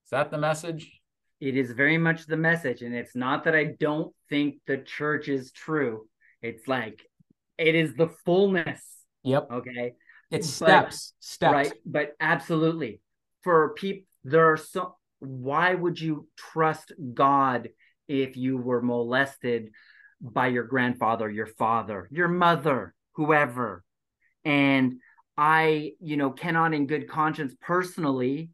S2: is that the message
S3: It is very much the message. And it's not that I don't think the church is true. It's like it is the fullness.
S2: yep
S3: Okay.
S2: it's
S3: But-
S2: steps steps
S3: Right. But absolutely. For people there are so why would you trust God if you were molested by your grandfather, your father, your mother, whoever? And I, you know, cannot in good conscience personally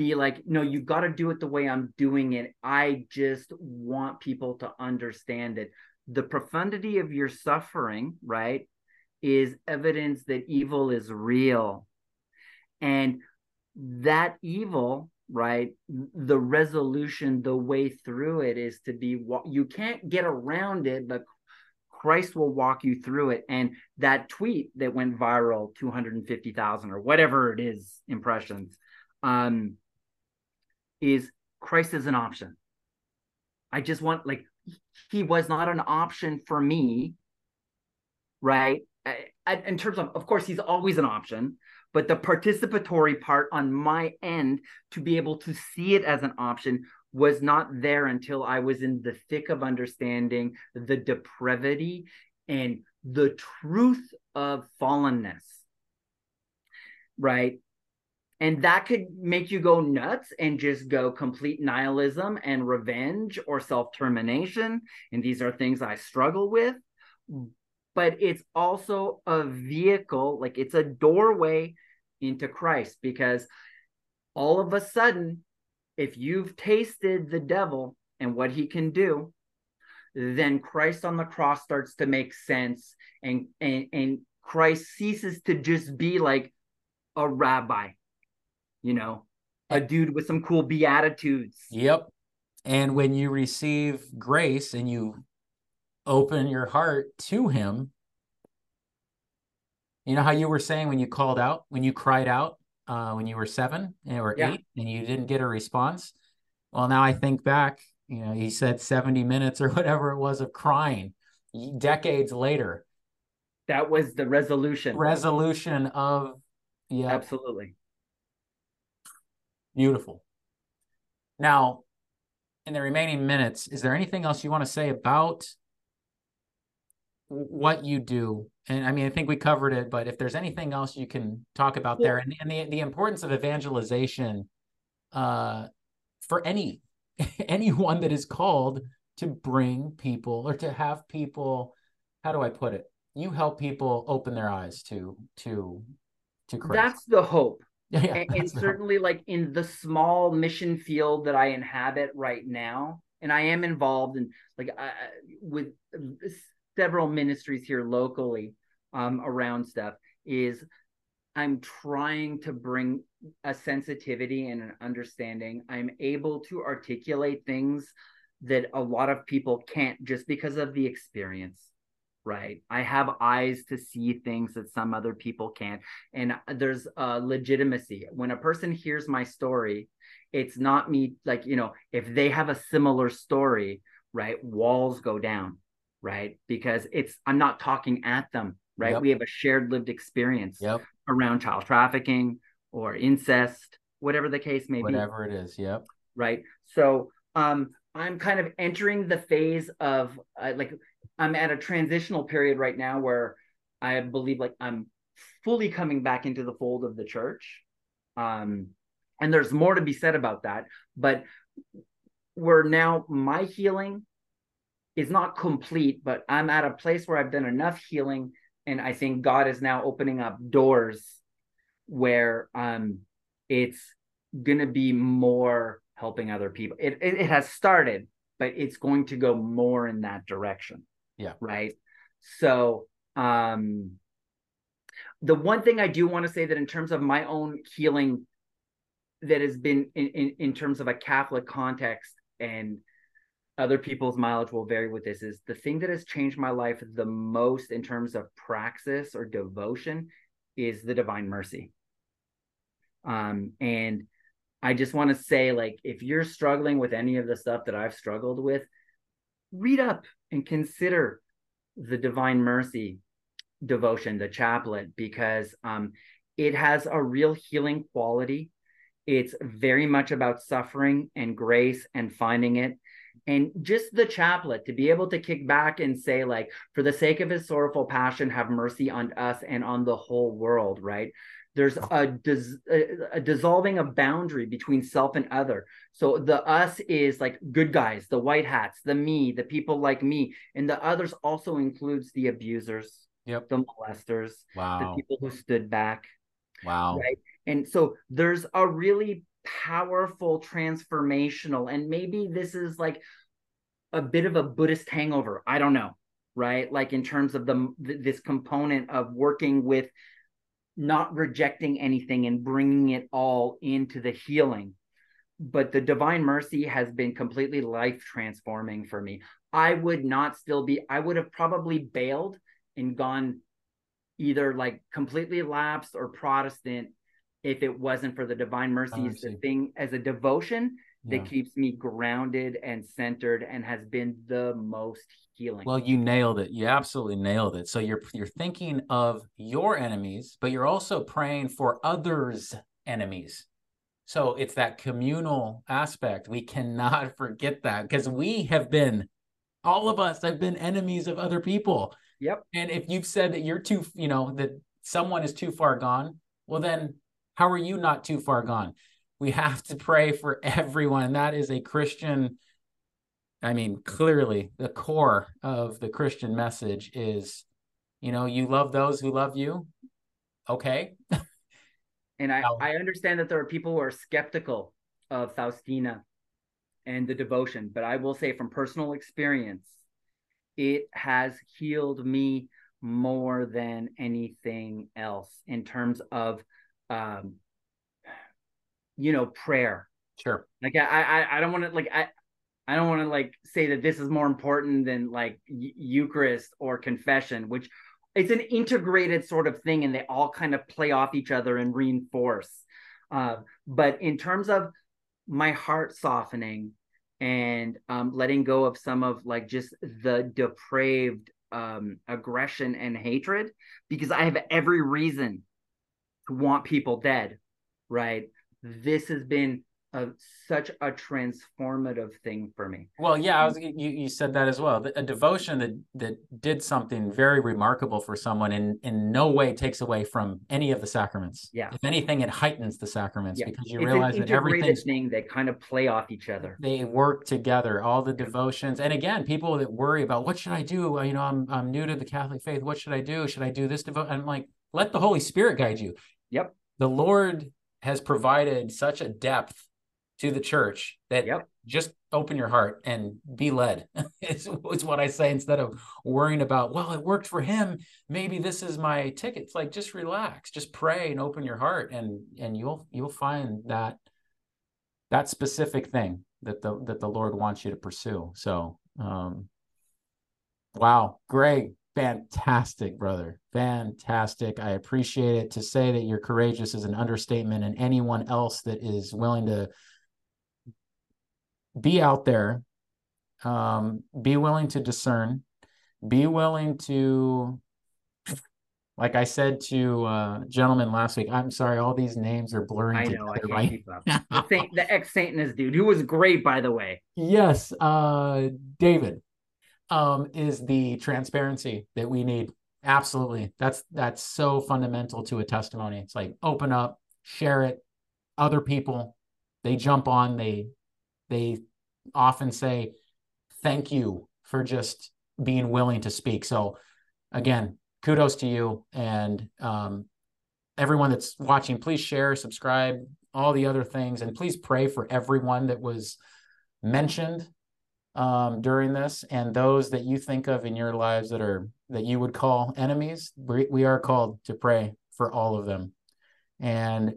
S3: be like, no, you got to do it the way I'm doing it. I just want people to understand it. The profundity of your suffering, right, is evidence that evil is real. And that evil, right, the resolution, the way through it is to be, wa- you can't get around it, but Christ will walk you through it. And that tweet that went viral, 250,000 or whatever it is, impressions, um, is Christ is an option. I just want, like, he was not an option for me, right? In terms of, of course, he's always an option, but the participatory part on my end to be able to see it as an option was not there until I was in the thick of understanding the depravity and the truth of fallenness. Right. And that could make you go nuts and just go complete nihilism and revenge or self termination. And these are things I struggle with. But it's also a vehicle, like it's a doorway into Christ because all of a sudden, if you've tasted the devil and what he can do, then Christ on the cross starts to make sense and and, and Christ ceases to just be like a rabbi, you know, a dude with some cool beatitudes.
S2: Yep. And when you receive grace and you open your heart to him, you know how you were saying when you called out, when you cried out, uh, when you were seven or
S3: Yeah.
S2: eight and you didn't get a response? Well, now I think back, you know, he said 70 minutes or whatever it was of crying decades later.
S3: That was the resolution.
S2: Resolution of, yeah,
S3: Absolutely.
S2: Beautiful. Now, in the remaining minutes, is there anything else you want to say about what you do? And I mean, I think we covered it, but if there's anything else you can talk about there and, and the, the importance of evangelization uh, for any anyone that is called to bring people or to have people, how do I put it? You help people open their eyes to to to Christ.
S3: That's the hope.
S2: yeah, yeah,
S3: and, and certainly like in the small mission field that I inhabit right now, and I am involved in like I- with several ministries here locally um, around stuff. Is I'm trying to bring a sensitivity and an understanding. I'm able to articulate things that a lot of people can't just because of the experience. Right. I have eyes to see things that some other people can't and there's uh, legitimacy when a person hears my story it's not me like you know if they have a similar story right walls go down right because it's i'm not talking at them right
S2: Yep.
S3: we have a shared lived experience
S2: Yep,
S3: around child trafficking or incest whatever the case may be
S2: whatever it is. Yep.
S3: right so um i'm kind of entering the phase of uh, like i'm at a transitional period right now where i believe like i'm fully coming back into the fold of the church um and there's more to be said about that but we're now my healing is not complete but i'm at a place where i've done enough healing and i think god is now opening up doors where um it's gonna be more helping other people. It, it it has started, but it's going to go more in that direction.
S2: Yeah.
S3: Right. So Um, the one thing I do want to say that in terms of my own healing, that has been in, in, in terms of a Catholic context and other people's mileage will vary with this is the thing that has changed my life the most in terms of praxis or devotion is the divine mercy. Um, and I just want to say, like, if you're struggling with any of the stuff that I've struggled with, read up and consider the divine mercy devotion, the chaplet, because um, it has a real healing quality. It's very much about suffering and grace and finding it. And just the chaplet to be able to kick back and say, like, for the sake of his sorrowful passion, have mercy on us and on the whole world, right? There's a, dis- a dissolving of boundary between self and other. So the us is like good guys, the white hats, the me, the people like me, and the others also includes the abusers,
S2: Yep.
S3: the molesters,
S2: Wow.
S3: the people who stood back,
S2: Wow.
S3: right? And so there's a really powerful transformational, and maybe this is like a bit of a Buddhist hangover. I don't know, right? Like in terms of the this component of working with not rejecting anything and bringing it all into the healing. But the divine mercy has been completely life transforming for me. I would not still be, I would have probably bailed and gone either like completely lapsed or Protestant if it wasn't for the divine mercy the
S2: Mercy.
S3: thing as a devotion
S2: Yeah.
S3: that keeps me grounded and centered and has been the most healing.
S2: Well, you nailed it. You absolutely nailed it. So you're you're thinking of your enemies, but you're also praying for others' enemies. So it's that communal aspect. We cannot forget that because we have been, all of us have been enemies of other people.
S3: yep.
S2: And if you've said that you're too, you know, that someone is too far gone, well, then how are you not too far gone? We have to pray for everyone. That is a Christian. I mean, clearly, the core of the Christian message is, you know, you love those who love you. Okay.
S3: And I, I understand that there are people who are skeptical of Faustina and the devotion, but I will say from personal experience, it has healed me more than anything else in terms of, um, you know, prayer.
S2: Sure.
S3: Like I, I, I don't want to like I, I don't want to like say that this is more important than like Eu- Eucharist or confession, which it's an integrated sort of thing, and they all kind of play off each other and reinforce. Uh, but in terms of my heart softening and um, letting go of some of like just the depraved um, aggression and hatred, because I have every reason to want people dead, right? This has been a, such a transformative thing for me.
S2: Well, yeah, I was you, you said that as well. A devotion that that did something very remarkable for someone and in no way takes away from any of the sacraments.
S3: Yeah.
S2: If anything, it heightens the sacraments
S3: Yeah.
S2: because you
S3: it's
S2: realize that everything's
S3: thing that kind of play off each other.
S2: they work together all the devotions and again people that worry about what should i do you know i'm i'm new to the catholic faith what should i do should i do this devote i'm like let the holy spirit guide you
S3: Yep.
S2: the lord has provided such a depth to the church that
S3: Yep.
S2: just open your heart and be led is, is what i say instead of worrying about well it worked for him maybe this is my ticket it's like just relax just pray and open your heart and and you'll you'll find that that specific thing that the that the Lord wants you to pursue. So, um, wow, Greg, fantastic, brother, fantastic. I appreciate it. To say that you're courageous is an understatement, and anyone else that is willing to be out there, um, be willing to discern, be willing to like I said to uh gentlemen last week, I'm sorry, all these names are blurring
S3: I
S2: together,
S3: know I can't
S2: right?
S3: keep up. The, the ex Satanist dude, who was great by the way.
S2: Yes, uh David um is the transparency that we need. Absolutely. That's that's so fundamental to a testimony. It's like open up, share it. Other people, they jump on, they they often say thank you for just being willing to speak. So again, kudos to you and um everyone that's watching, please share, subscribe, all the other things, and please pray for everyone that was mentioned um, during this and those that you think of in your lives that are that you would call enemies, we, we are called to pray for all of them. And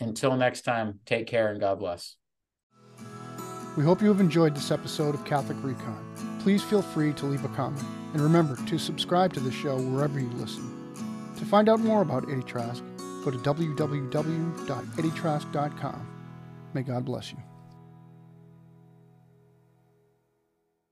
S2: until next time, take care and God bless.
S1: We hope you have enjoyed this episode of Catholic Recon. Please feel free to leave a comment. And remember to subscribe to the show wherever you listen. To find out more about Eddie Trask, go to www.eddietrask.com. May God bless you.